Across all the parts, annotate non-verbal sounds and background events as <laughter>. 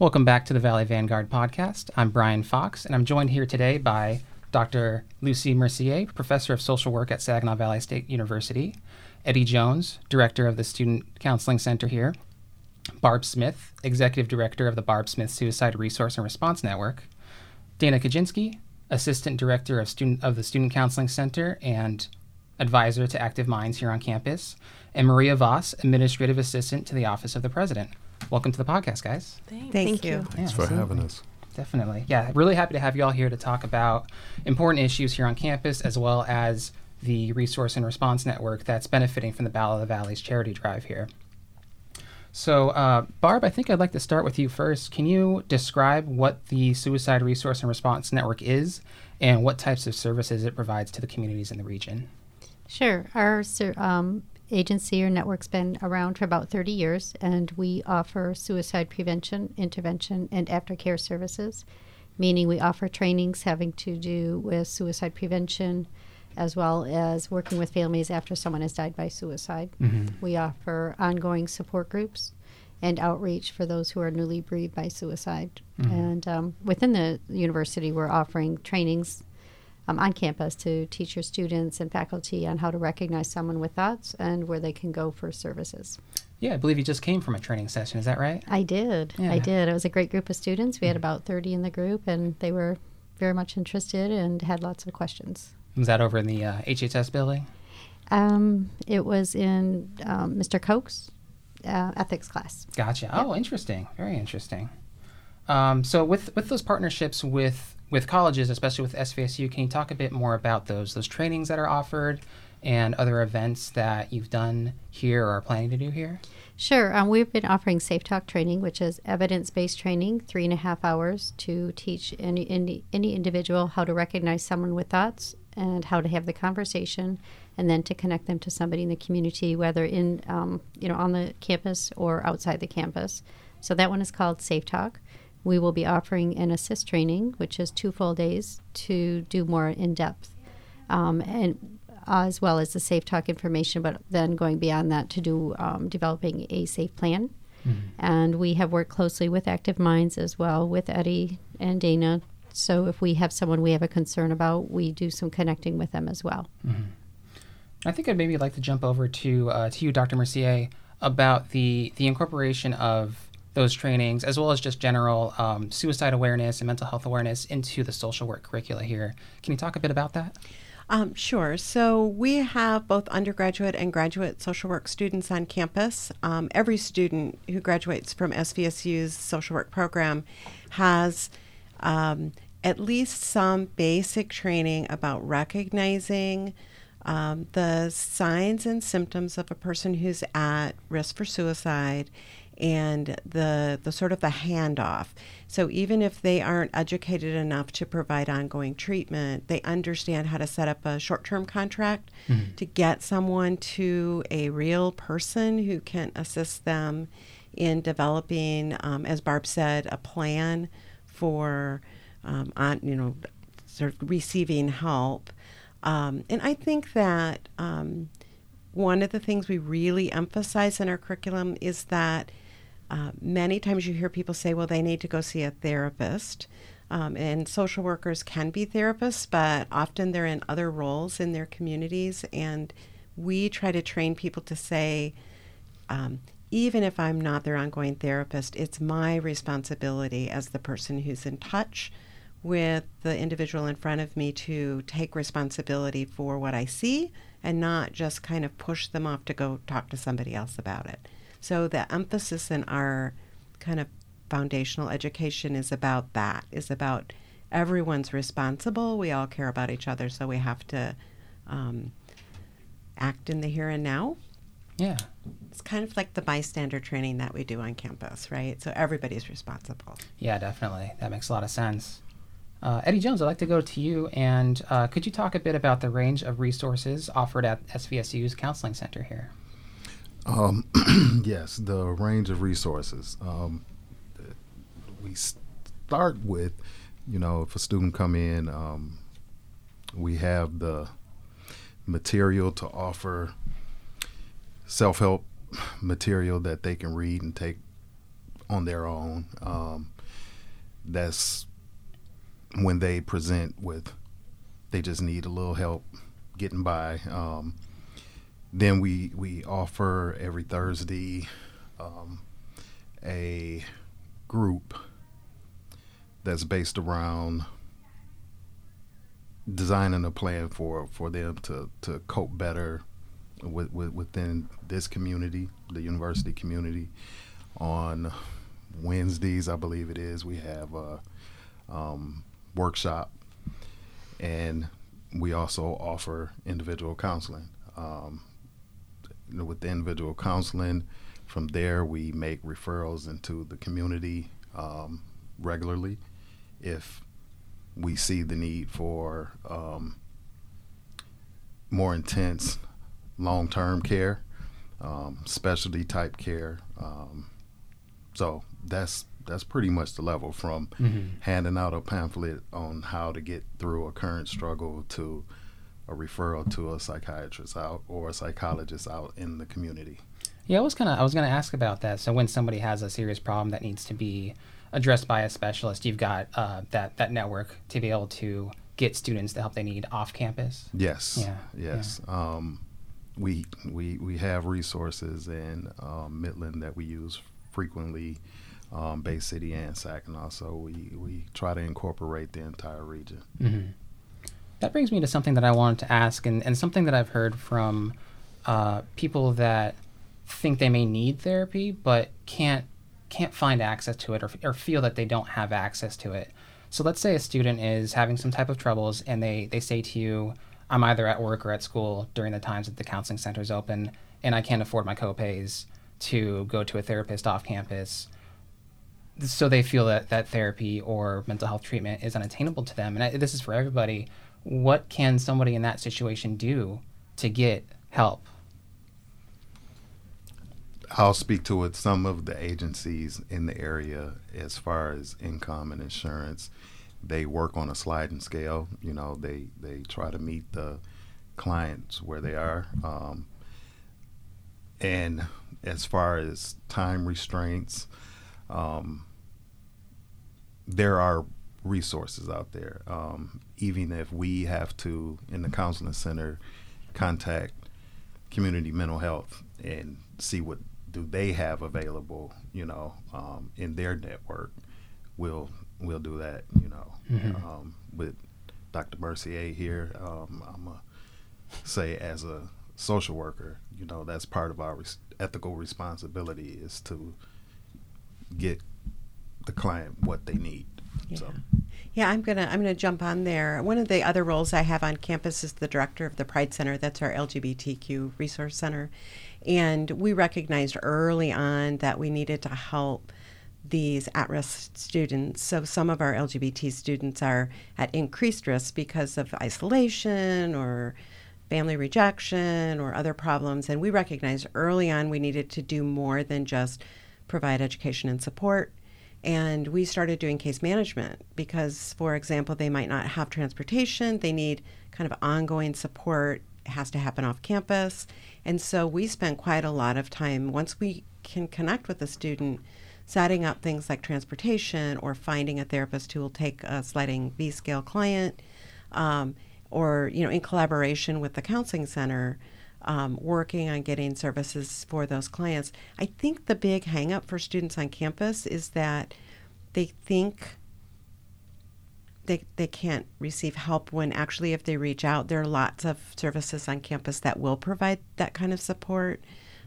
Welcome back to the Valley Vanguard podcast. I'm Brian Fox, and I'm joined here today by Dr. Lucy Mercier, professor of social work at Saginaw Valley State University, Eddie Jones, director of the Student Counseling Center here, Barb Smith, executive director of the Barb Smith Suicide Resource and Response Network, Dana Kaczynski, assistant director of student of the Student Counseling Center and advisor to Active Minds here on campus, and Maria Vos, administrative assistant to the Office of the President. Welcome to the podcast, guys. Thank, Thank you. you. Thanks Yeah, for absolutely. having us. Definitely. Yeah, really happy to have you all here to talk about important issues here on campus as well as the Resource and Response Network that's benefiting from the Battle of the Valleys charity drive here. So, uh, Barb, I think I'd like to start with you first. Can you describe what the Suicide Resource and Response Network is and what types of services it provides to the communities in the region? Sure. Our um, agency or network's been around for about 30 years, and we offer suicide prevention, intervention, and aftercare services, meaning we offer trainings having to do with suicide prevention as well as working with families after someone has died by suicide. We offer ongoing support groups and outreach for those who are newly bereaved by suicide. And um, within the university, we're offering trainings um, on campus to teach your students and faculty on how to recognize someone with thoughts and where they can go for services. Yeah, I believe you just came from a training session. Is that right? I did. Yeah. I did. It was a great group of students. We had about 30 in the group, and they were very much interested and had lots of questions. Was that over in the uh, HHS building? Um, it was in um, Mr. Koch's uh, ethics class. Gotcha. Oh, interesting. Very interesting. Um, so with with those partnerships with with colleges, especially with SVSU, can you talk a bit more about those those trainings that are offered and other events that you've done here or are planning to do here? Sure. Um, we've been offering Safe Talk training, which is evidence based training, three and a half hours to teach any, any, any individual how to recognize someone with thoughts and how to have the conversation and then to connect them to somebody in the community, whether in, um, you know, on the campus or outside the campus. So that one is called Safe Talk. We will be offering an ASIST training, which is two full days to do more in depth um, and as well as the safe talk information, but then going beyond that to do um, developing a safe plan. And we have worked closely with Active Minds as well with Eddie and Dana. So if we have someone we have a concern about, we do some connecting with them as well. I think I'd maybe like to jump over to uh, to you, Dr. Mercier, about the the incorporation of those trainings as well as just general um, suicide awareness and mental health awareness into the social work curricula here. Can you talk a bit about that? Um, sure. So we have both undergraduate and graduate social work students on campus. Um, every student who graduates from SVSU's social work program has um, at least some basic training about recognizing um, the signs and symptoms of a person who's at risk for suicide and the the sort of the handoff. So even if they aren't educated enough to provide ongoing treatment, they understand how to set up a short-term contract to get someone to a real person who can assist them in developing, um, as Barb said, a plan for um, on you know sort of receiving help. Um, and I think that um, one of the things we really emphasize in our curriculum is that uh, many times you hear people say, well, they need to go see a therapist. Um, and social workers can be therapists, but often they're in other roles in their communities. And we try to train people to say, um, even if I'm not their ongoing therapist, it's my responsibility as the person who's in touch with the individual in front of me to take responsibility for what I see and not just kind of push them off to go talk to somebody else about it. So the emphasis in our kind of foundational education is about that, is about everyone's responsible. We all care about each other, so we have to um, act in the here and now. Yeah. It's kind of like the bystander training that we do on campus, right? So everybody's responsible. Yeah, definitely. That makes a lot of sense. Uh, Eddie Jones, I'd like to go to you, and uh, could you talk a bit about the range of resources offered at SVSU's Counseling Center here? Um, <clears throat> yes, the range of resources. Um, we start with, you know, if a student come in, um, we have the material to offer self-help material that they can read and take on their own. Um, that's when they present with they just need a little help getting by. Um, then we we offer every Thursday um, a group that's based around designing a plan for for them to to cope better with, with, within this community, the university community. On Wednesdays, I believe it is, we have a um, workshop, and we also offer individual counseling. Um, with the individual counseling, from there we make referrals into the community um, regularly if we see the need for um, more intense long term care, um, specialty type care. Um, so that's that's pretty much the level from mm-hmm. handing out a pamphlet on how to get through a current struggle to a referral to a psychiatrist out or a psychologist out in the community. Yeah, I was kind of I was going to ask about that. So when somebody has a serious problem that needs to be addressed by a specialist, you've got uh, that that network to be able to get students the help they need off campus. Yes. Yeah. Yes. Yeah. Um, we we we have resources in um, Midland that we use frequently, um, Bay City and Saginaw. So we we try to incorporate the entire region. Mm-hmm. That brings me to something that I wanted to ask, and, and something that I've heard from uh, people that think they may need therapy but can't can't find access to it or, or feel that they don't have access to it. So let's say a student is having some type of troubles and they, they say to you, I'm either at work or at school during the times that the counseling center is open, and I can't afford my copays to go to a therapist off campus. So they feel that that therapy or mental health treatment is unattainable to them. And I, this is for everybody. What can somebody in that situation do to get help? I'll speak to. Some of the agencies in the area, as far as income and insurance, they work on a sliding scale. You know, they they try to meet the clients where they are. Um, and as far as time restraints, um, there are resources out there. Um, even if we have to, in the counseling center, contact community mental health and see what do they have available, you know, um, in their network, we'll we'll do that. You know, mm-hmm. um, with Dr. Mercier here, um, I'm a say as a social worker, you know, that's part of our res- ethical responsibility is to get the client what they need. Yeah. So. Yeah, I'm gonna I'm gonna jump on there. One of the other roles I have on campus is the director of the Pride Center. That's our LGBTQ resource center, and we recognized early on that we needed to help these at risk students. So, some of our LGBT students are at increased risk because of isolation or family rejection or other problems. And we recognized early on we needed to do more than just provide education and support. And we started doing case management because, for example, they might not have transportation, they need kind of ongoing support. It has to happen off campus. And so we spent quite a lot of time once we can connect with a student setting up things like transportation or finding a therapist who will take a sliding V scale client, um, or you know, in collaboration with the counseling center, um, working on getting services for those clients. I think the big hangup for students on campus is that they think they, they can't receive help when actually if they reach out there are lots of services on campus that will provide that kind of support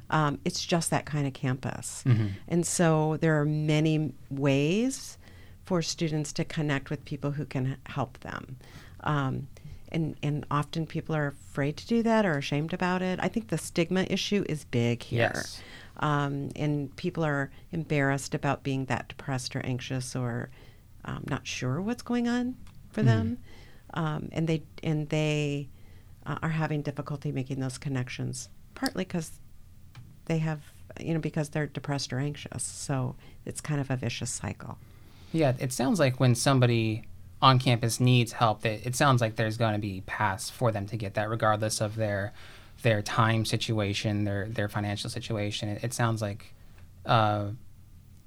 um, it's just that kind of campus. Mm-hmm. And so there are many ways for students to connect with people who can help them. Um, and, and often people are afraid to do that or ashamed about it. I think the stigma issue is big here. Yes. Um, and people are embarrassed about being that depressed or anxious or um, not sure what's going on for mm-hmm. them. Um, and they, and they uh, are having difficulty making those connections, partly because they have, you know, because they're depressed or anxious. So it's kind of a vicious cycle. Yeah, it sounds like when somebody on campus needs help, that it sounds like there's going to be paths for them to get that, regardless of their their time situation, their their financial situation. It, it sounds like uh,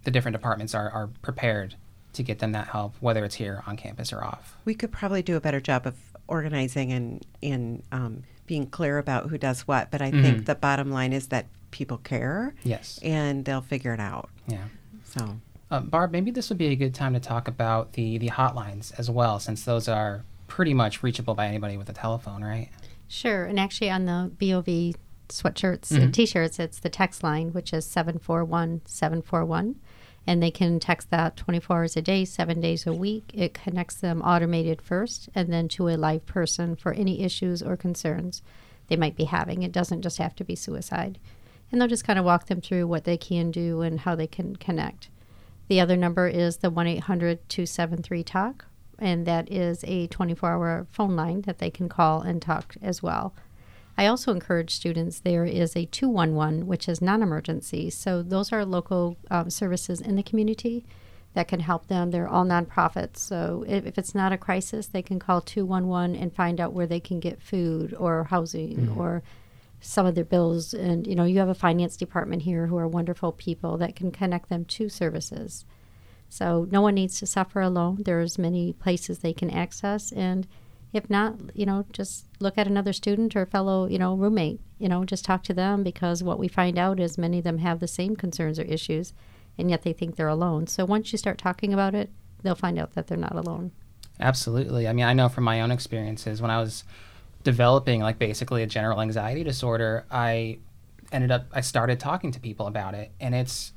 the different departments are, are prepared to get them that help, whether it's here on campus or off. We could probably do a better job of organizing and and um, being clear about who does what. But I Mhm. think the bottom line is that people care, Yes. and they'll figure it out. Yeah. So Uh, Barb, maybe this would be a good time to talk about the, the hotlines as well, since those are pretty much reachable by anybody with a telephone, right? Sure. And actually, on the BOV sweatshirts Mhm. and t shirts, it's the text line, which is 741 741. And they can text that 24 hours a day, seven days a week. It connects them automated first and then to a live person for any issues or concerns they might be having. It doesn't just have to be suicide. And they'll just kind of walk them through what they can do and how they can connect. The other number is the 1 800 273 TALK, and that is a 24 hour phone line that they can call and talk as well. I also encourage students there is a 211, which is non emergency. So those are local um, services in the community that can help them. They're all nonprofits. So if, if it's not a crisis, they can call 211 and find out where they can get food or housing or some of their bills. And, you know, you have a finance department here who are wonderful people that can connect them to services. So no one needs to suffer alone. There's many places they can access. And if not, you know, just look at another student or fellow, you know, roommate, you know, just talk to them because what we find out is many of them have the same concerns or issues and yet they think they're alone. So once you start talking about it, they'll find out that they're not alone. Absolutely. I mean, I know from my own experiences when I was developing like basically a general anxiety disorder, I ended up I started talking to people about it and it's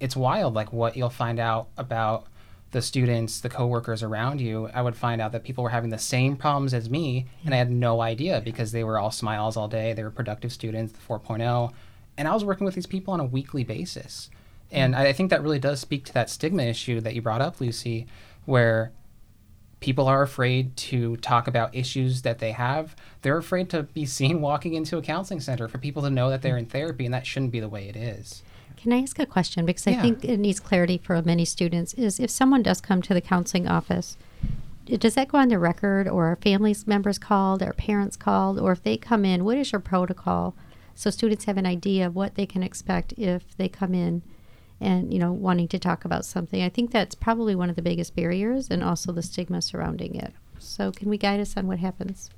it's wild like what you'll find out about the students, the coworkers around you. I would find out that people were having the same problems as me and I had no idea because they were all smiles all day. They were productive students, the 4.0, and I was working with these people on a weekly basis. And I think that really does speak to that stigma issue that you brought up, Lucy, where people are afraid to talk about issues that they have. They're afraid to be <laughs> seen walking into a counseling center for people to know that they're in therapy, and that shouldn't be the way it is. Can I ask a question? Because I think it needs clarity for many students. Is if someone does come to the counseling office, does that go on the record, or are family members called, or parents called, or if they come in, what is your protocol? So students have an idea of what they can expect if they come in, and you know, wanting to talk about something. I think that's probably one of the biggest barriers, and also the stigma surrounding it. So, can we guide us on what happens?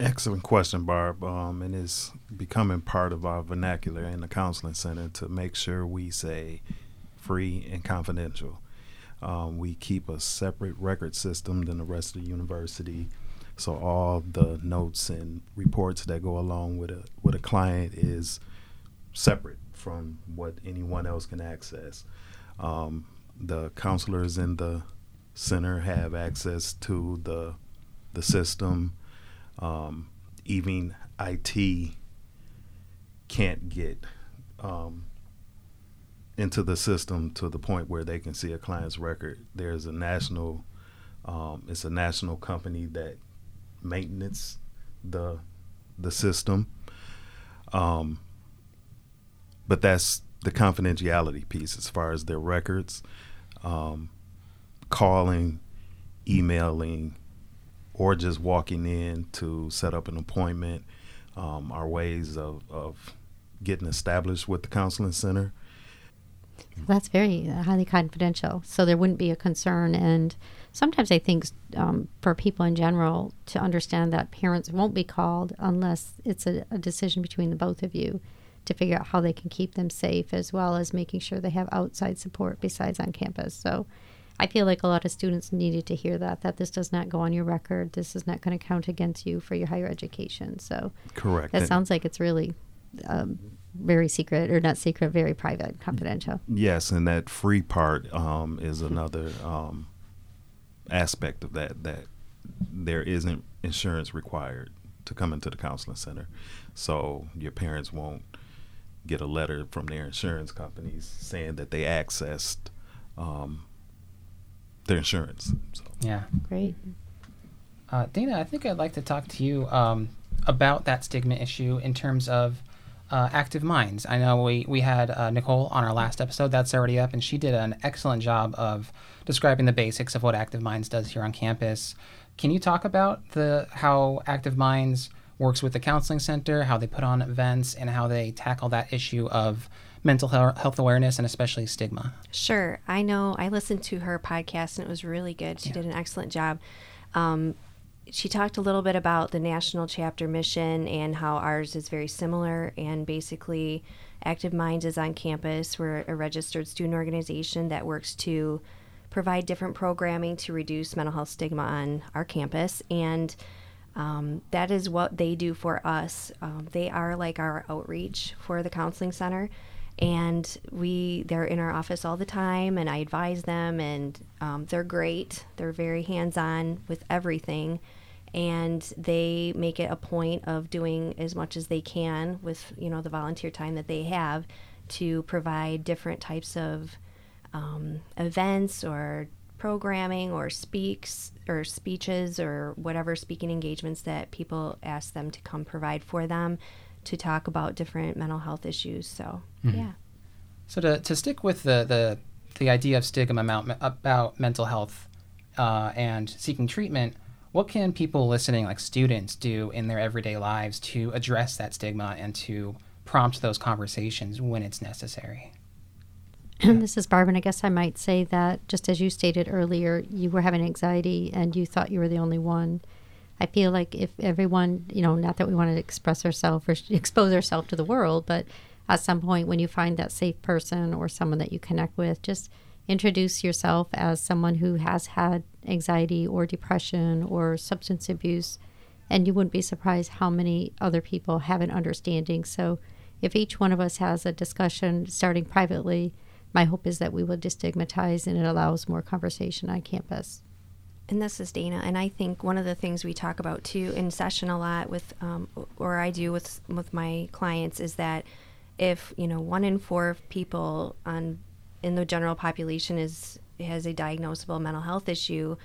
Excellent question, Barb. Um, and it's becoming part of our vernacular in the counseling center to make sure we say free and confidential. Um, we keep a separate record system than the rest of the university, so all the notes and reports that go along with a with a client is separate from what anyone else can access. Um, the counselors in the center have access to the the system. Um, even IT can't get um, into the system to the point where they can see a client's record. There's a national, um, it's a national company that maintenance the the system. Um, but that's the confidentiality piece as far as their records, um, calling, emailing, or just walking in to set up an appointment um, are ways of, of getting established with the counseling center. That's very uh, highly confidential, so there wouldn't be a concern. And sometimes I think um, for people in general to understand that parents won't be called unless it's a, a decision between the both of you to figure out how they can keep them safe, as well as making sure they have outside support besides on campus. So I feel like a lot of students needed to hear that that this does not go on your record. This is not going to count against you for your higher education. So Correct. that And- sounds like it's really um, very secret, or not secret, very private, confidential. Yes, and that free part um, is another um, aspect of that. That there isn't insurance required to come into the counseling center, so your parents won't get a letter from their insurance companies saying that they accessed um, their insurance. So. Yeah. Great. Uh, Dana, I think I'd like to talk to you um, about that stigma issue in terms of uh, active minds. I know we, we had uh, Nicole on our last episode, that's already up, and she did an excellent job of describing the basics of what Active Minds does here on campus. Can you talk about the how Active Minds works with the counseling center, how they put on events, and how they tackle that issue of mental health awareness and especially stigma? Sure. I know I listened to her podcast and it was really good. She yeah. did an excellent job. Um, she talked a little bit about the national chapter mission and how ours is very similar. And basically, Active Minds is on campus. We're a registered student organization that works to provide different programming to reduce mental health stigma on our campus. And um, that is what they do for us. Um, they are like our outreach for the counseling center. And we, they're in our office all the time, and I advise them, and um, they're great. They're very hands on with everything and they make it a point of doing as much as they can with you know the volunteer time that they have to provide different types of um, events or programming or speaks or speeches or whatever speaking engagements that people ask them to come provide for them to talk about different mental health issues so mm-hmm. yeah so to, to stick with the, the the idea of stigma about, about mental health uh, and seeking treatment what can people listening, like students, do in their everyday lives to address that stigma and to prompt those conversations when it's necessary? This is Barb, and I guess I might say that just as you stated earlier, you were having anxiety and you thought you were the only one. I feel like if everyone, you know, not that we want to express ourselves or <laughs> expose ourselves to the world, but at some point when you find that safe person or someone that you connect with, just introduce yourself as someone who has had anxiety or depression or substance abuse, and you wouldn't be surprised how many other people have an understanding. So, if each one of us has a discussion starting privately, my hope is that we will destigmatize and it allows more conversation on campus. And this is Dana, and I think one of the things we talk about too in session a lot with, um, or I do with with my clients, is that if you know one in four people on in the general population is has a diagnosable mental health issue,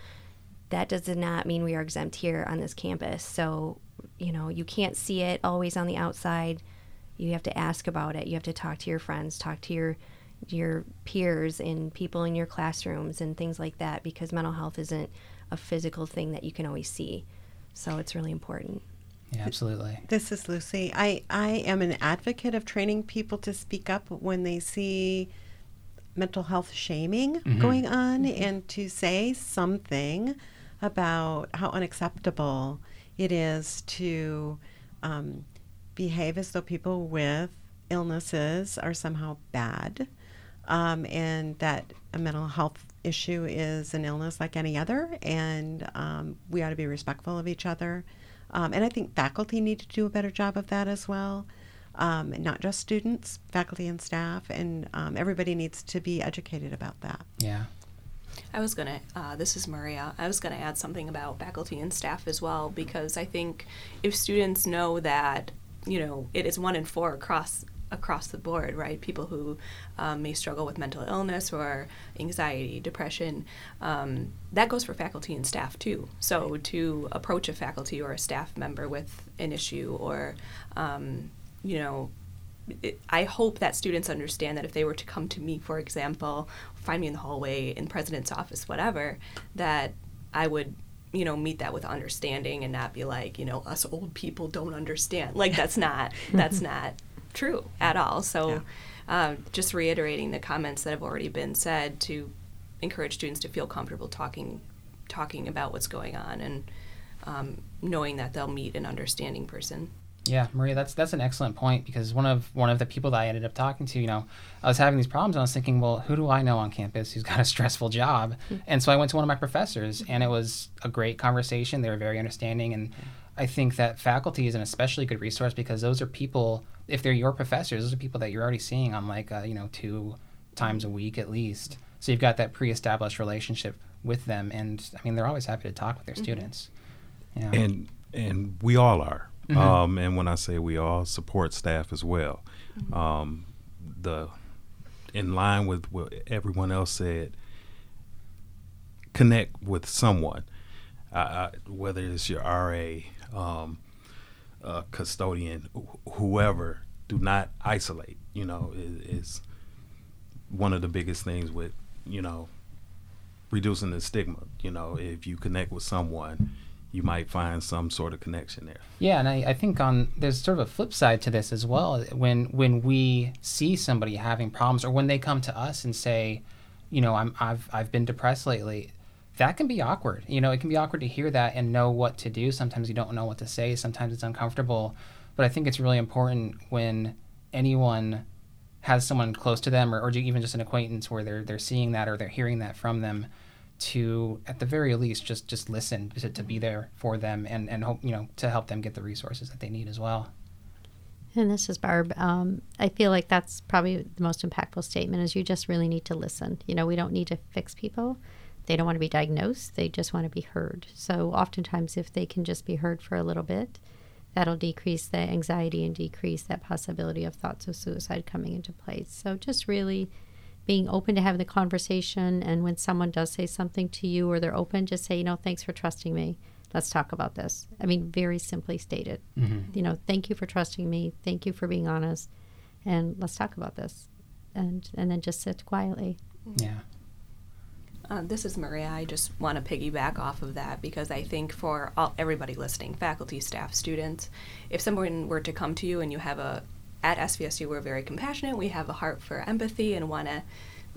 that does not mean we are exempt here on this campus. So, you know, you can't see it always on the outside. You have to ask about it. You have to talk to your friends, talk to your your peers and people in your classrooms and things like that because mental health isn't a physical thing that you can always see. So it's really important. Yeah, absolutely. This is Lucy. I, I am an advocate of training people to speak up when they see mental health shaming mm-hmm. going on mm-hmm. and to say something about how unacceptable it is to um, behave as though people with illnesses are somehow bad um, and that a mental health issue is an illness like any other and um, we ought to be respectful of each other um, and i think faculty need to do a better job of that as well um, not just students, faculty and staff, and um, everybody needs to be educated about that. Yeah. I was going to, uh, this is Maria, I was going to add something about faculty and staff as well, because I think if students know that, you know, it is one in four across across the board, right? People who um, may struggle with mental illness or anxiety, depression. Um, that goes for faculty and staff too. So to approach a faculty or a staff member with an issue or um, you know, it, I hope that students understand that if they were to come to me, for example, find me in the hallway, in president's office, whatever, that I would, you know, meet that with understanding and not be like, you know, us old people don't understand. Like that's <laughs> not that's not true at all. So, yeah. um, just reiterating the comments that have already been said to encourage students to feel comfortable talking talking about what's going on and um, knowing that they'll meet an understanding person. Yeah, Maria, that's that's an excellent point because one of one of the people that I ended up talking to, you know, I was having these problems and I was thinking, well, who do I know on campus who's got a <laughs> stressful job? Mm-hmm. And so I went to one of my professors and it was a great conversation. They were very understanding and I think that faculty is an especially good resource because those are people if they're your professors, those are people that you're already seeing on like uh, you know, two times a week at least. So you've got that pre-established relationship with them and I mean, they're always happy to talk with their mm-hmm. students. Yeah. And and we all are Mm-hmm. Um, and when I say we all support staff as well, mm-hmm. um, the in line with what everyone else said, connect with someone, uh, whether it's your RA, um, uh, custodian, wh- whoever. Do not isolate. You know, is, is one of the biggest things with you know reducing the stigma. You know, if you connect with someone, you might find some sort of connection there. Yeah, and I, I think on there's sort of a flip side to this as well. When when we see somebody having problems, or when they come to us and say, you know, I'm I've I've been depressed lately, that can be awkward. You know, it can be awkward to hear that and know what to do. Sometimes you don't know what to say. Sometimes it's uncomfortable. But I think it's really important when anyone has someone close to them, or, or even just an acquaintance where they're they're seeing that or they're hearing that from them to at the very least just just listen to, to be there for them and and hope you know to help them get the resources that they need as well and this is barb um, i feel like that's probably the most impactful statement is you just really need to listen you know we don't need to fix people they don't want to be diagnosed they just want to be heard so oftentimes if they can just be heard for a little bit that'll decrease the anxiety and decrease that possibility of thoughts of suicide coming into place so just really being open to having the conversation. And when someone does say something to you or they're open, just say, you know, thanks for trusting me. Let's talk about this. I mean, very simply stated. Mm-hmm. You know, thank you for trusting me. Thank you for being honest. And let's talk about this. And, and then just sit quietly. Yeah. Uh, this is Maria. I just want to piggyback off of that because I think for all, everybody listening, faculty, staff, students, if someone were to come to you and you have a at SVSU, we're very compassionate. We have a heart for empathy and want to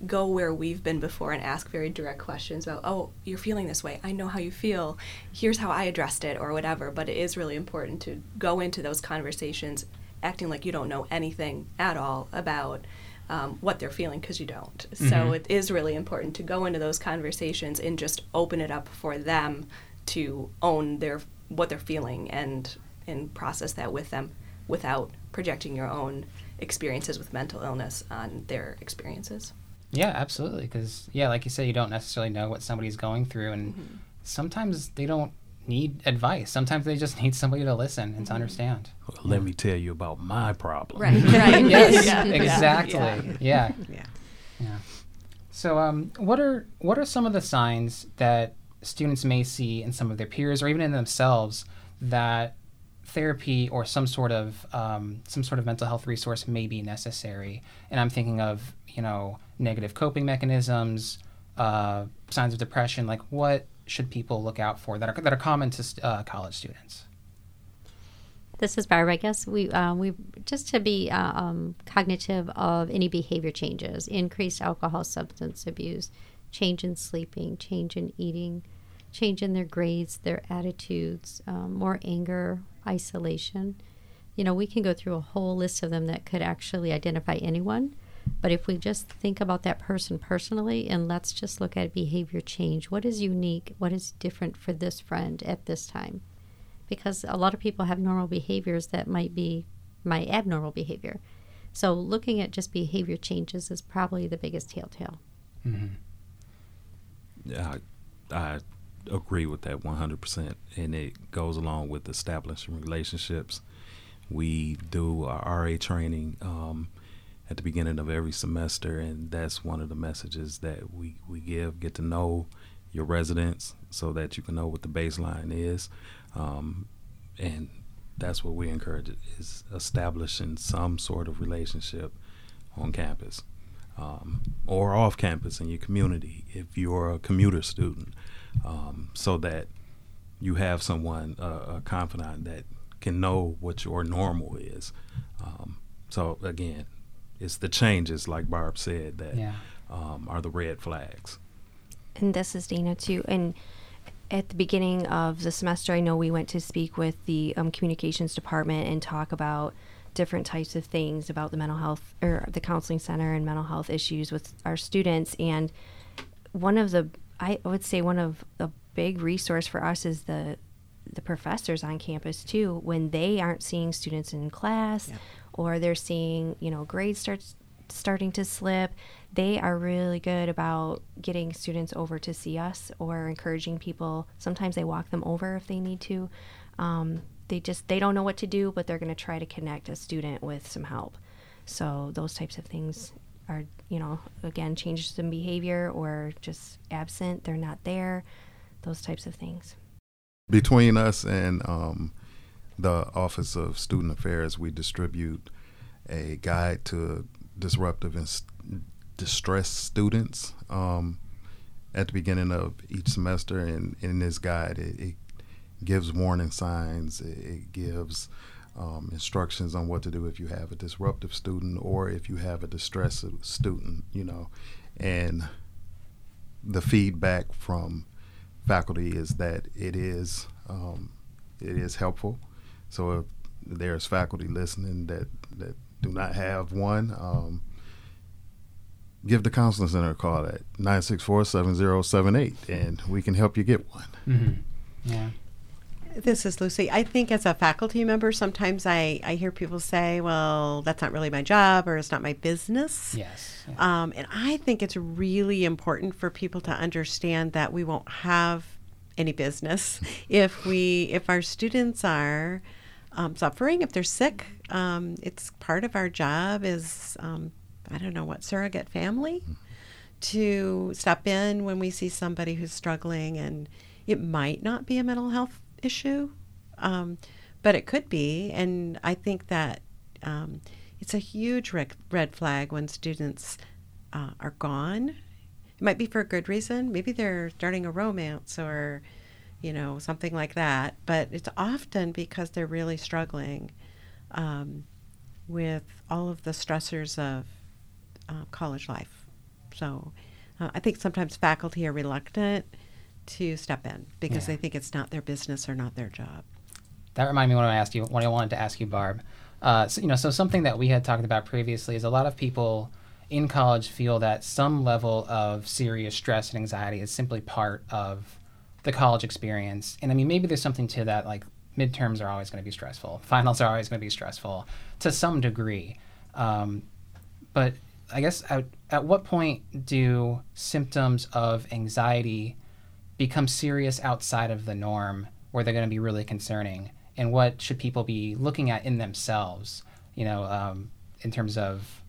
go where we've been before and ask very direct questions about, oh, you're feeling this way. I know how you feel. Here's how I addressed it, or whatever. But it is really important to go into those conversations acting like you don't know anything at all about um, what they're feeling because you don't. Mm-hmm. So it is really important to go into those conversations and just open it up for them to own their what they're feeling and and process that with them without projecting your own experiences with mental illness on their experiences. Yeah, absolutely. Because, yeah, like you said, you don't necessarily know what somebody's going through. And mm-hmm. sometimes they don't need advice. Sometimes they just <laughs> need somebody to listen and mm-hmm. to understand. Well, let me tell you about my problem. Right, <laughs> right. <laughs> yes, yeah. exactly. Yeah. yeah. Yeah. yeah. So, um, what are what are some of the signs that students may see in some of their peers or even in themselves that therapy or some sort of um, some sort of mental health resource may be necessary. And I'm thinking of you know negative coping mechanisms, uh, signs of depression. Like what should people look out for that are that are common to uh, college students? This is Barb. I guess we uh, we just to be uh, um, cognitive of any behavior changes, increased alcohol, substance abuse, change in sleeping, change in eating, change in their grades, their attitudes, um, more anger, isolation. You know, we can go through a whole list of them that could actually identify anyone. But if we just think about that person personally and let's just look at behavior change, what is unique? What is different for this friend at this time? Because a lot of people have normal behaviors that might be my abnormal behavior. So looking at just behavior changes is probably the biggest telltale. Mm-hmm. Yeah, I, I agree with that 100%. And it goes along with establishing relationships. We do our RA training um, at the beginning of every semester, and that's one of the messages that we, we give. Get to know your residents so that you can know what the baseline is. Um, and that's what we encourage is establishing some sort of relationship on campus um, or off campus in your community if you're a commuter student um, so that you have someone, uh, a confidant that can know what your normal is. Um, so again, it's the changes, like Barb said, that yeah. um, are the red flags. And this is Dana too. And at the beginning of the semester, I know we went to speak with the um, communications department and talk about different types of things about the mental health or the counseling center and mental health issues with our students. And one of the I would say one of the big resource for us is the the professors on campus too when they aren't seeing students in class yeah. Or they're seeing you know grades starts starting to slip they are really good about getting students over to see us or encouraging people. Sometimes they walk them over if they need to. Um, they just they don't know what to do but they're going to try to connect a student with some help. So those types of things are, you know, again, changes in behavior or just absent, they're not there, those types of things. Between us and um, the Office of Student Affairs, we distribute a guide to disruptive and st- distressed students um, at the beginning of each semester. And in this guide, it, it gives warning signs. It, it gives um, instructions on what to do if you have a disruptive student or if you have a distressed student. You know, and the feedback from faculty is that it is um, it is helpful. So if there's faculty listening that that do not have one, um, give the counseling center a call at 964-7078 and we can help you get one. Mm-hmm. Yeah. This is Lucy. I think as a faculty member, sometimes I, I hear people say, well, that's not really my job or it's not my business. Yes. Yeah. Um, and I think it's really important for people to understand that we won't have any business if we if our students are um, suffering, if they're sick. Um, it's part of our job is um, I don't know what surrogate family to step in when we see somebody who's struggling, and it might not be a mental health issue, um, but it could be. And I think that um, it's a huge red, red flag when students uh, are gone. It might be for a good reason. Maybe they're starting a romance or, you know, something like that. But it's often because they're really struggling um, with all of the stressors of uh, college life. So uh, I think sometimes faculty are reluctant to step in because Yeah. they think it's not their business or not their job. That reminded me when I asked you what I wanted to ask you, Barb. Uh, so, you know, so something that we had talked about previously is a lot of people in college feel that some level of serious stress and anxiety is simply part of the college experience. And I mean, maybe there's something to that, like midterms are always going to be stressful, finals are always going to be stressful to some degree. Um, but I guess at, at what point do symptoms of anxiety become serious outside of the norm where they're going to be really concerning? And what should people be looking at in themselves, you know, um, in terms of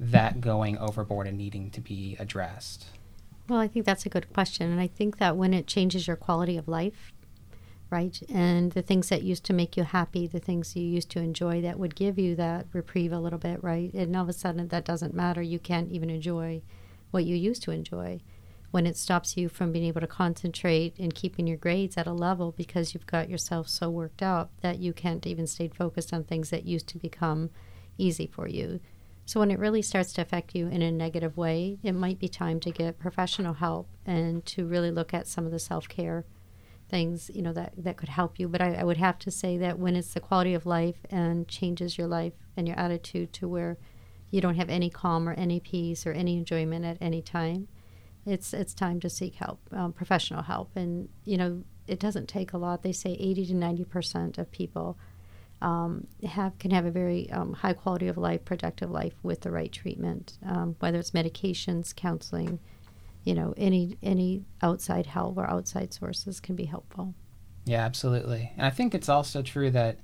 that going overboard and needing to be addressed? Well, I think that's a good question. And I think that when it changes your quality of life, right, and the things that used to make you happy, the things you used to enjoy that would give you that reprieve a little bit, right, and all of a sudden that doesn't matter. You can't even enjoy what you used to enjoy. When it stops you from being able to concentrate and keeping your grades at a level because you've got yourself so worked out that you can't even stay focused on things that used to become easy for you. So when it really starts to affect you in a negative way, it might be time to get professional help and to really look at some of the self-care things, you know, that, that could help you. But I, I would have to say that when it's the quality of life and changes your life and your attitude to where you don't have any calm or any peace or any enjoyment at any time, it's it's time to seek help, um, professional help. And you know, it doesn't take a lot. They say 80 to 90 percent of people um, have can have a very um, high quality of life, productive life with the right treatment, um, whether it's medications, counseling, you know, any any outside help or outside sources can be helpful. Yeah, absolutely. And I think it's also true that,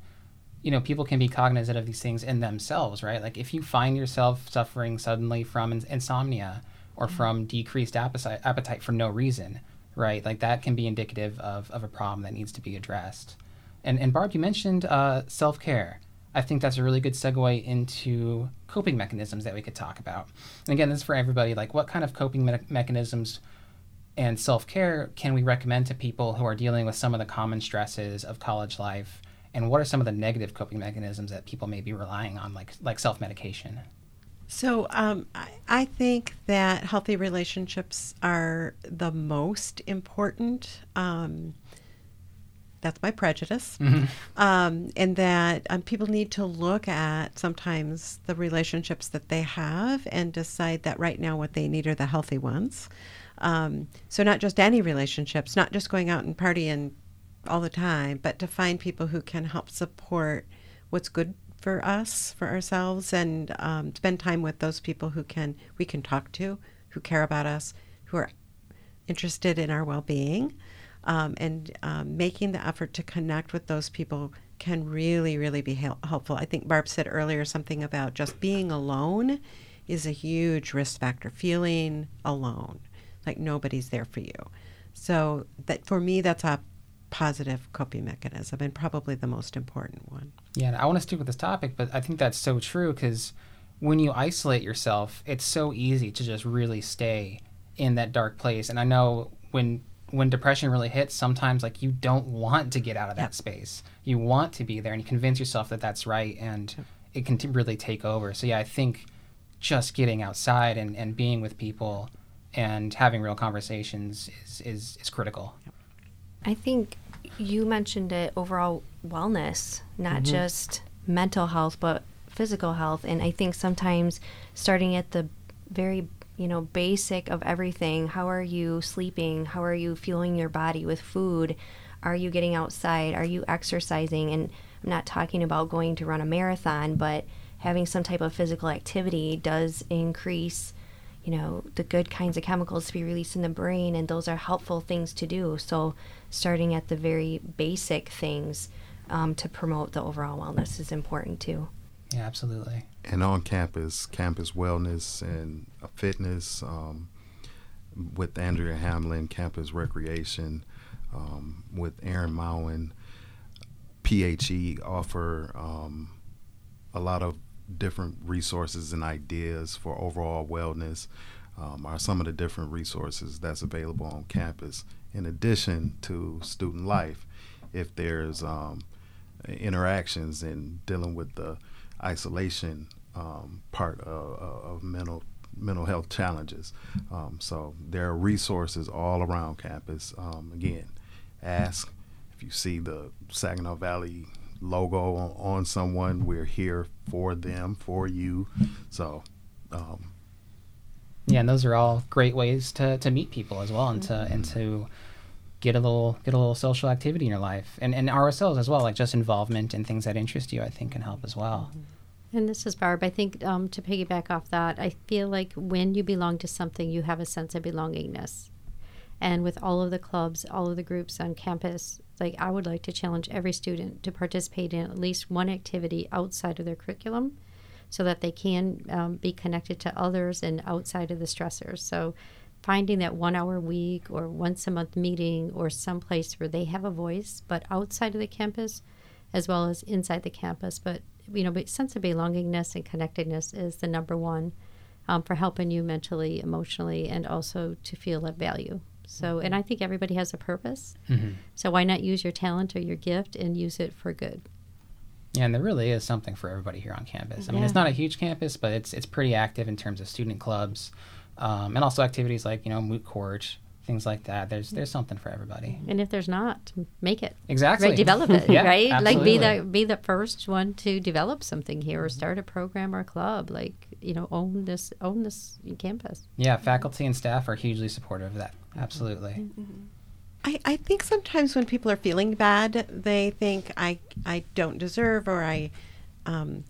you know, people can be cognizant of these things in themselves, right? Like if you find yourself suffering suddenly from ins- insomnia or from decreased appetite, appetite for no reason, right? Like that can be indicative of, of a problem that needs to be addressed. And, and Barb, you mentioned uh, self care. I think that's a really good segue into coping mechanisms that we could talk about. And again, this is for everybody. Like, what kind of coping me- mechanisms and self care can we recommend to people who are dealing with some of the common stresses of college life? And what are some of the negative coping mechanisms that people may be relying on, like like self medication? So um, I, I think that healthy relationships are the most important. Um, that's my prejudice. Um, and that um, people need to look at sometimes the relationships that they have and decide that right now what they need are the healthy ones. Um, so, not just any relationships, not just going out and partying all the time, but to find people who can help support what's good for us, for ourselves, and um, spend time with those people who can we can talk to, who care about us, who are interested in our well-being, um, and um, making the effort to connect with those people can really, really be hel- helpful. I think Barb said earlier something about just being alone is a huge risk factor. Feeling alone, like nobody's there for you. So that for me, that's a positive coping mechanism and probably the most important one. Yeah, I want to stick with this topic, but I think that's so true because when you isolate yourself, it's so easy to just really stay in that dark place. And I know when when depression really hits, sometimes like you don't want to get out of that Yep. space. You want to be there, and you convince yourself that that's right, and it can t- really take over. So yeah, I think just getting outside and, and being with people and having real conversations is is, is critical. I think you mentioned it overall wellness, not Mm-hmm. just mental health, but physical health. And I think sometimes starting at the very, you know, basic of everything how are you sleeping? How are you fueling your body with food? Are you getting outside? Are you exercising? And I'm not talking about going to run a marathon, but having some type of physical activity does increase you know the good kinds of chemicals to be released in the brain and those are helpful things to do so starting at the very basic things um, to promote the overall wellness is important too Yeah, absolutely. And on campus, campus wellness and fitness um, with Andrea Hamlin, campus recreation um, with Aaron Mowen, PHE offer um, a lot of different resources and ideas for overall wellness. Um, are some of the different resources that's available on campus in addition to student life if there's um, interactions and dealing with the isolation um, part of, of mental mental health challenges. Um, so there are resources all around campus. Um, again, ask if you see the Saginaw Valley logo on, on someone. We're here for them, for you. So. Um, Yeah, and those are all great ways to, to meet people as well, and to and to get a little get a little social activity in your life, and and RSLs as well, like just involvement in things that interest you. I think can help as well. And this is Barb. I think um, to piggyback off that, I feel like when you belong to something, you have a sense of belongingness. And with all of the clubs, all of the groups on campus, like I would like to challenge every student to participate in at least one activity outside of their curriculum so that they can um, be connected to others and outside of the stressors. So finding that one hour a week or once a month meeting or some place where they have a voice, but outside of the campus as well as inside the campus. But you know, but sense of belongingness and connectedness is the number one um, for helping you mentally, emotionally, and also to feel that value. So, and I think everybody has a purpose. So why not use your talent or your gift and use it for good? Yeah, and there really is something for everybody here on campus. I mean, Yeah. it's not a huge campus, but it's it's pretty active in terms of student clubs, um, and also activities like you know moot court, things like that. There's there's something for everybody. And if there's not, make it. Exactly. Right, develop it, <laughs> Yeah, right? Like be the be the first one to develop something here or start a program or club. Like, you know, own this own this campus. Yeah, faculty and staff are hugely supportive of that. Absolutely. I, I think sometimes when people are feeling bad, they think I I don't deserve or I um,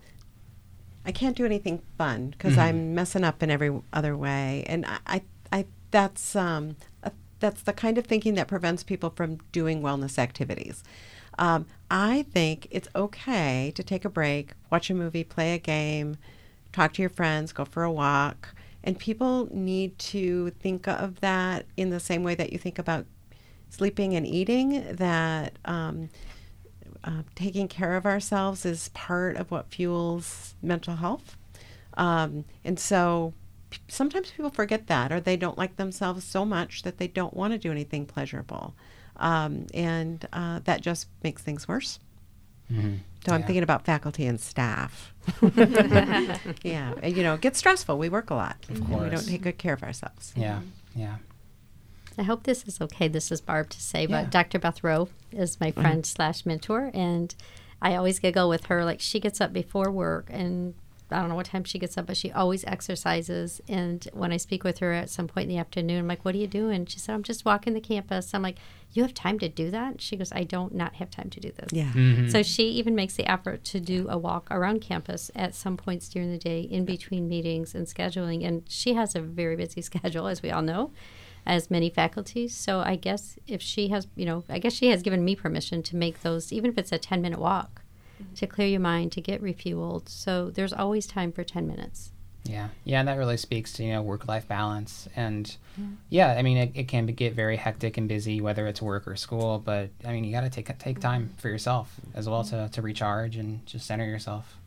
I can't do anything fun because I'm messing up in every other way, and I I, I that's um a, that's the kind of thinking that prevents people from doing wellness activities. Um, I think it's okay to take a break, watch a movie, play a game, talk to your friends, go for a walk. And people need to think of that in the same way that you think about sleeping and eating, that um, uh, taking care of ourselves is part of what fuels mental health. Um, and so p- sometimes people forget that, or they don't like themselves so much that they don't want to do anything pleasurable. Um, and uh, that just makes things worse. Mhm. So I'm thinking about faculty and staff. <laughs> yeah, and, you know, it gets stressful. We work a lot. Of and We don't take good care of ourselves. Yeah, yeah. I hope this is okay. This is Barb to say, Yeah. but Dr. Beth Rowe is my friend slash mentor, and I always giggle with her. Like she gets up before work, and I don't know what time she gets up, but she always exercises. And when I speak with her at some point in the afternoon, I'm like, "What are you doing?" She said, "I'm just walking the campus." I'm like, "You have time to do that?" She goes, "I don't not have time to do this." Yeah. Mhm. So she even makes the effort to do a walk around campus at some points during the day in between meetings and scheduling. And she has a very busy <laughs> schedule, as we all know, as many faculties. So I guess if she has, you know, I guess she has given me permission to make those, even if it's a 10 minute walk, mm-hmm. to clear your mind, to get refueled. So there's always time for 10 minutes. Yeah, yeah, and that really speaks to you know work-life balance, and yeah, I mean it, it can be, get very hectic and busy whether it's work or school, but I mean you got to take take time mm-hmm. for yourself as well to to recharge and just center yourself.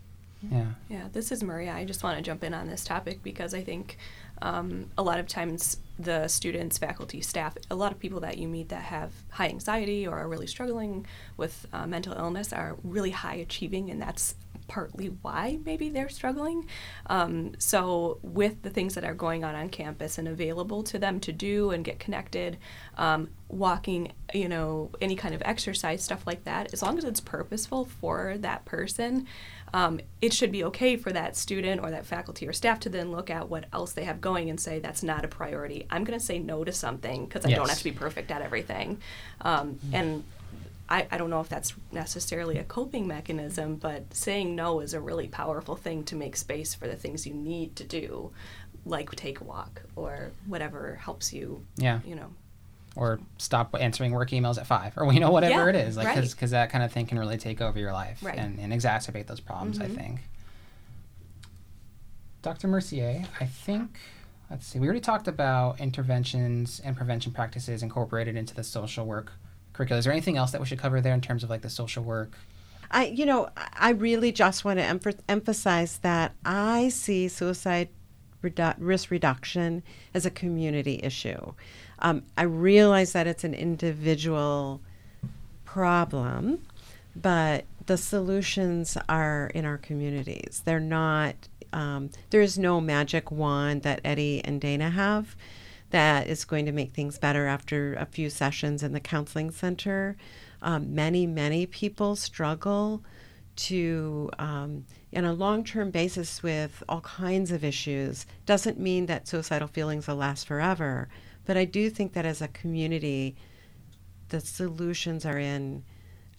Yeah, Yeah, this is Maria. I just want to jump in on this topic because I think Um, a lot of times, the students, faculty, staff, a lot of people that you meet that have high anxiety or are really struggling with uh, mental illness are really high achieving, and that's partly why maybe they're struggling. Um, so, with the things that are going on on campus and available to them to do and get connected, um, walking, you know, any kind of exercise, stuff like that, as long as it's purposeful for that person, um, it should be okay for that student or that faculty or staff to then look at what else they have going and say, that's not a priority. I'm going to say no to something because I don't have to be perfect at everything. Um, and I, I don't know if that's necessarily a coping mechanism, but saying no is a really powerful thing to make space for the things you need to do, like take a walk or whatever helps you, Yeah. you know. Or stop answering work emails at five or you know whatever Yeah, it is like because right. that kind of thing can really take over your life Right. and, and exacerbate those problems i Mhm. think dr mercier i think let's see we already talked about interventions and prevention practices incorporated into the social work curriculum is there anything else that we should cover there in terms of like the social work I, you know, I- I really just want to emph- emphasize that I see suicide redu- risk reduction as a community issue. Um, I realize that it's an individual problem, but the solutions are in our communities. They're not. Um, there is no magic wand that Eddie and Dana have that is going to make things better after a few sessions in the counseling center. Um, many, many people struggle to, um, in a long term basis, with all kinds of issues. Doesn't mean that suicidal feelings will last forever, but I do think that as a community, the solutions are in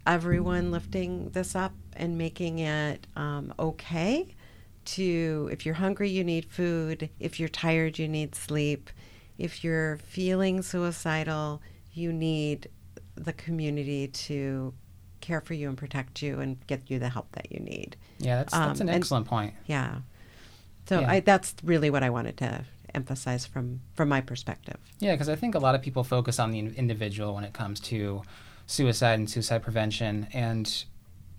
everyone lifting this up and making it um, okay to if you're hungry you need food. If you're tired you need sleep. If you're feeling suicidal you need the community to care for you and protect you and get you the help that you need. Yeah that's, that's Um, an and- excellent point. Yeah. So Yeah. I, that's really what i wanted to emphasize from from my perspective. Yeah, because I think a lot of people focus on the individual when it comes to suicide and suicide prevention, and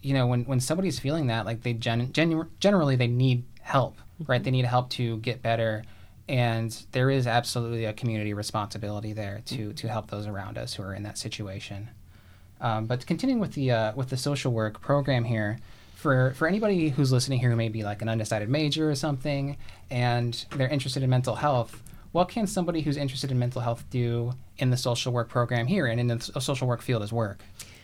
you know when when somebody's feeling that, like they gen- genu- generally they need help, right? They need help to get better, and there is absolutely a community responsibility there to to help those around us who are in that situation. Um, but continuing with the uh, with the social work program here, for for anybody who's listening here who may be like an undecided major or something, and they're interested in mental health, what can somebody who's interested in mental health do in the social work program here and in the social work field as work?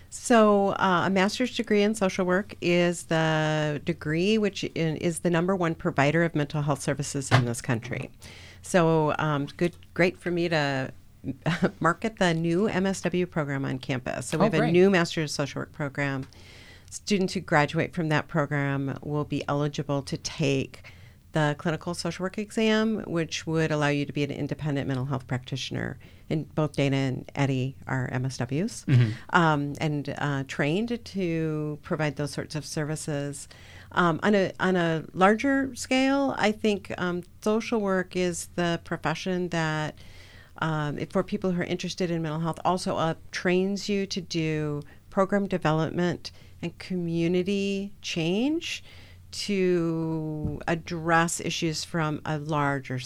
So, uh, a master's degree in social work is the degree which is the number one provider of mental health services in this country. So, um, good, great for me to <laughs> market the new MSW program on campus. So, we Oh, have a new master's of social work program. Students who graduate from that program will be eligible to take the clinical social work exam, which would allow you to be an independent mental health practitioner. And both Dana and Eddie are MSWs um, and uh, trained to provide those sorts of services. Um, on a on a larger scale, I think um, social work is the profession that, um, for people who are interested in mental health, also uh, trains you to do program development and community change to address issues from a larger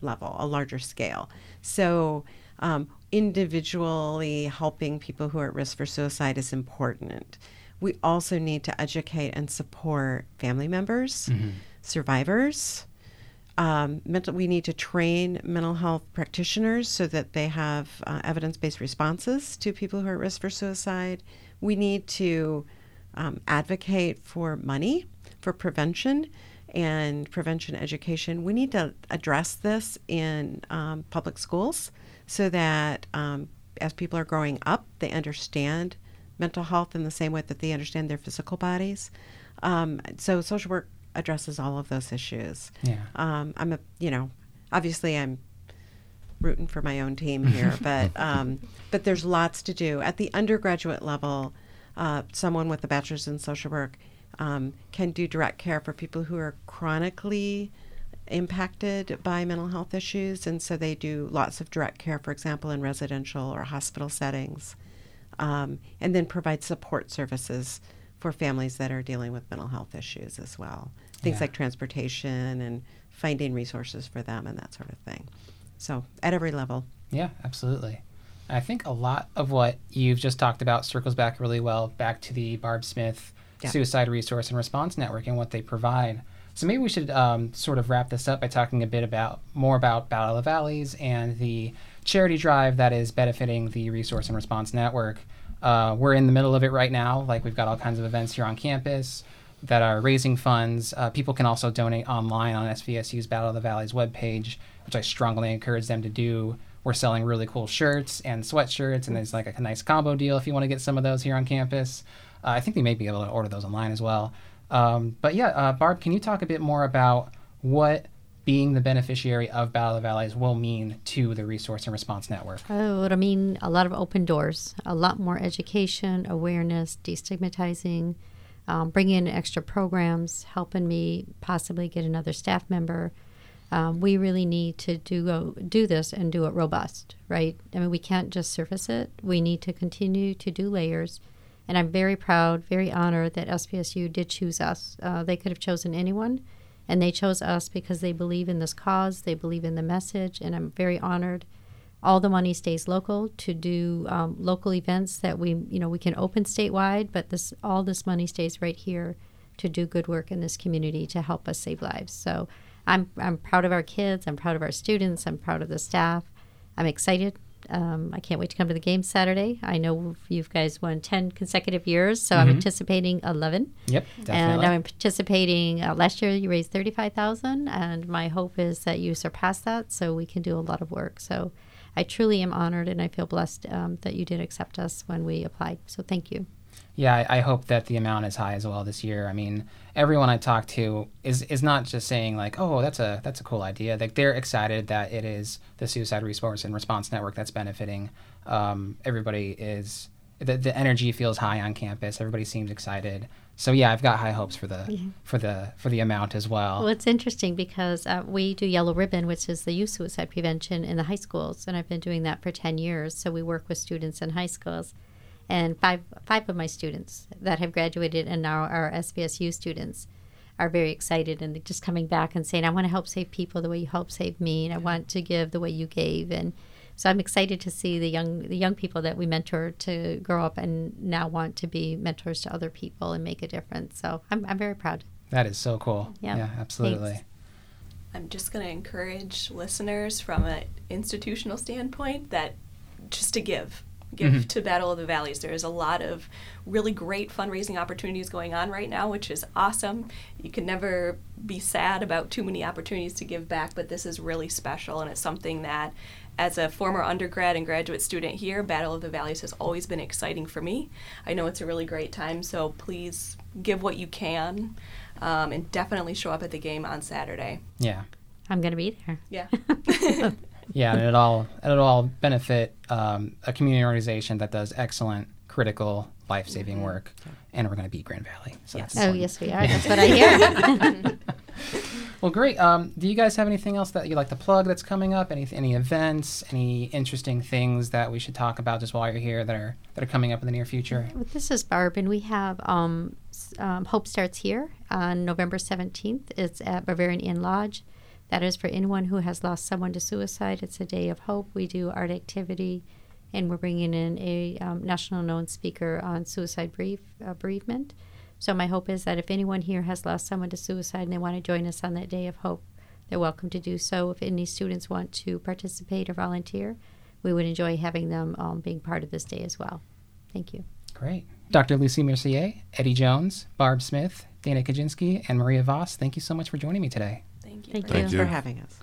level, a larger scale. So, um, individually helping people who are at risk for suicide is important. We also need to educate and support family members, survivors. Um, mental, we need to train mental health practitioners so that they have uh, evidence based responses to people who are at risk for suicide. We need to um, advocate for money for prevention and prevention education. We need to address this in um, public schools so that um, as people are growing up, they understand mental health in the same way that they understand their physical bodies. Um, so social work addresses all of those issues. Yeah. Um, I'm a, you know, obviously I'm rooting for my own team here, <laughs> but um, but there's lots to do at the undergraduate level. Uh, someone with a bachelor's in social work um, can do direct care for people who are chronically impacted by mental health issues, and so they do lots of direct care, for example, in residential or hospital settings, um, and then provide support services for families that are dealing with mental health issues as well. Things Yeah. like transportation and finding resources for them and that sort of thing. So at every level. Yeah, absolutely. I think a lot of what you've just talked about circles back really well back to the Barb Smith Yeah. Suicide Resource and Response Network and what they provide. So maybe we should um, sort of wrap this up by talking a bit about more about Battle of the Valleys and the charity drive that is benefiting the Resource and Response Network. Uh, we're in the middle of it right now. Like we've got all kinds of events here on campus that are raising funds. Uh, people can also donate online on SVSU's Battle of the Valleys webpage, which I strongly encourage them to do. We're selling really cool shirts and sweatshirts, and there's like a nice combo deal if you want to get some of those here on campus. Uh, I think they may be able to order those online as well. Um, but yeah, uh, Barb, can you talk a bit more about what being the beneficiary of Battle of the Valleys will mean to the Resource and Response Network? Oh, it'll mean a lot of open doors, a lot more education, awareness, destigmatizing, um, bringing in extra programs, helping me possibly get another staff member. Um, we really need to do do this and do it robust, right? I mean, we can't just surface it. We need to continue to do layers. And I'm very proud, very honored that SVSU did choose us. Uh, they could have chosen anyone, and they chose us because they believe in this cause, they believe in the message, and I'm very honored all the money stays local to do um, local events that we you know we can open statewide but this all this money stays right here to do good work in this community to help us save lives so i'm i'm proud of our kids i'm proud of our students i'm proud of the staff i'm excited um, i can't wait to come to the game saturday i know you guys won 10 consecutive years so i'm anticipating 11 Yep, and definitely. I'm participating. Uh, last year, you raised thirty-five thousand, and my hope is that you surpass that, so we can do a lot of work. So, I truly am honored, and I feel blessed um, that you did accept us when we applied. So, thank you. Yeah, I, I hope that the amount is high as well this year. I mean, everyone I talk to is is not just saying like, "Oh, that's a that's a cool idea." Like they're excited that it is the Suicide Resource and Response Network that's benefiting. Um, everybody is the the energy feels high on campus. Everybody seems excited. So yeah, I've got high hopes for the for the for the amount as well. Well, it's interesting because uh, we do Yellow Ribbon, which is the youth suicide prevention in the high schools, and I've been doing that for ten years. So we work with students in high schools, and five five of my students that have graduated and now are SVSU students are very excited and just coming back and saying, "I want to help save people the way you helped save me, and I want to give the way you gave." And so I'm excited to see the young the young people that we mentor to grow up and now want to be mentors to other people and make a difference. So I'm I'm very proud. that is so cool. Yeah, yeah absolutely. thanks. I'm just going to encourage listeners from an institutional standpoint that just to give. Give to Battle of the Valleys. There is a lot of really great fundraising opportunities going on right now, which is awesome. You can never be sad about too many opportunities to give back, but this is really special, and it's something that, as a former undergrad and graduate student here, Battle of the Valleys has always been exciting for me. I know it's a really great time, so please give what you can, um, and definitely show up at the game on Saturday. Yeah. I'm going to be there. Yeah. <laughs> <laughs> Yeah, and it all it'll all benefit um, a community organization that does excellent, critical, life saving work, and we're going to beat Grand Valley. So Yes. that's Oh, important. yes, we are. That's what I hear. <laughs> Well, great. Um, do you guys have anything else that you'd like to plug that's coming up? Any any events? Any interesting things that we should talk about just while you're here that are that are coming up in the near future? Well, this is Barb, and we have um, um, Hope Starts Here on November 17th. It's at Bavarian Inn Lodge. That is for anyone who has lost someone to suicide. It's a day of hope. We do art activity, and we're bringing in a um, national known speaker on suicide bereave, uh, bereavement. So, my hope is that if anyone here has lost someone to suicide and they want to join us on that day of hope, they're welcome to do so. If any students want to participate or volunteer, we would enjoy having them um, being part of this day as well. Thank you. Great. Dr. Lucy Mercier, Eddie Jones, Barb Smith, Dana Kaczynski, and Maria Vos, thank you so much for joining me today. Thank you. Thank for you. Thanks for having us.